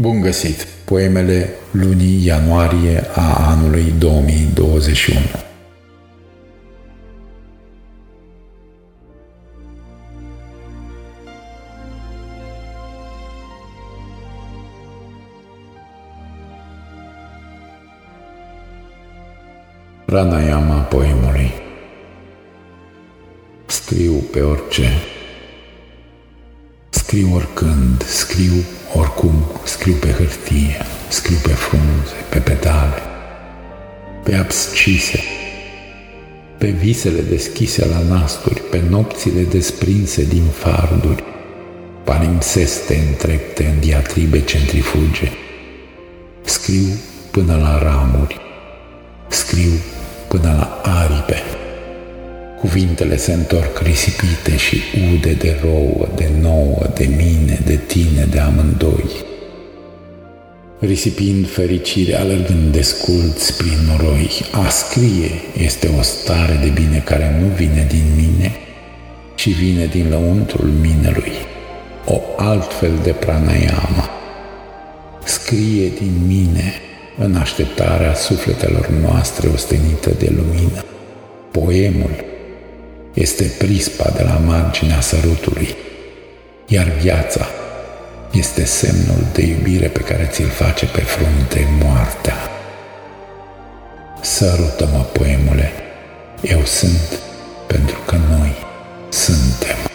Bun găsit! Poemele lunii ianuarie a anului 2021. Pranayama poemului Scriu pe orice Scriu oricând, scriu oricum, scriu pe hârtie, scriu pe frunze, pe petale, pe abscise, pe visele deschise la nasturi, pe nopțile desprinse din farduri, palimpseste întrepte în diatribe centrifuge. Scriu până la ramuri, scriu până la aripe. Cuvintele se întorc risipite și ude de rouă, de nouă, de mine, de tine, de amândoi. Risipind fericire, alergând desculți prin noroi, a scrie este o stare de bine care nu vine din mine, ci vine din lăuntrul minelui, o altfel de pranayama. Scrie din mine în așteptarea sufletelor noastre ostenită de lumină. Poemul este prispa de la marginea sărutului, iar viața este semnul de iubire pe care ți-l face pe frunte moartea. Sărută-mă, poemule, eu sunt pentru că noi suntem.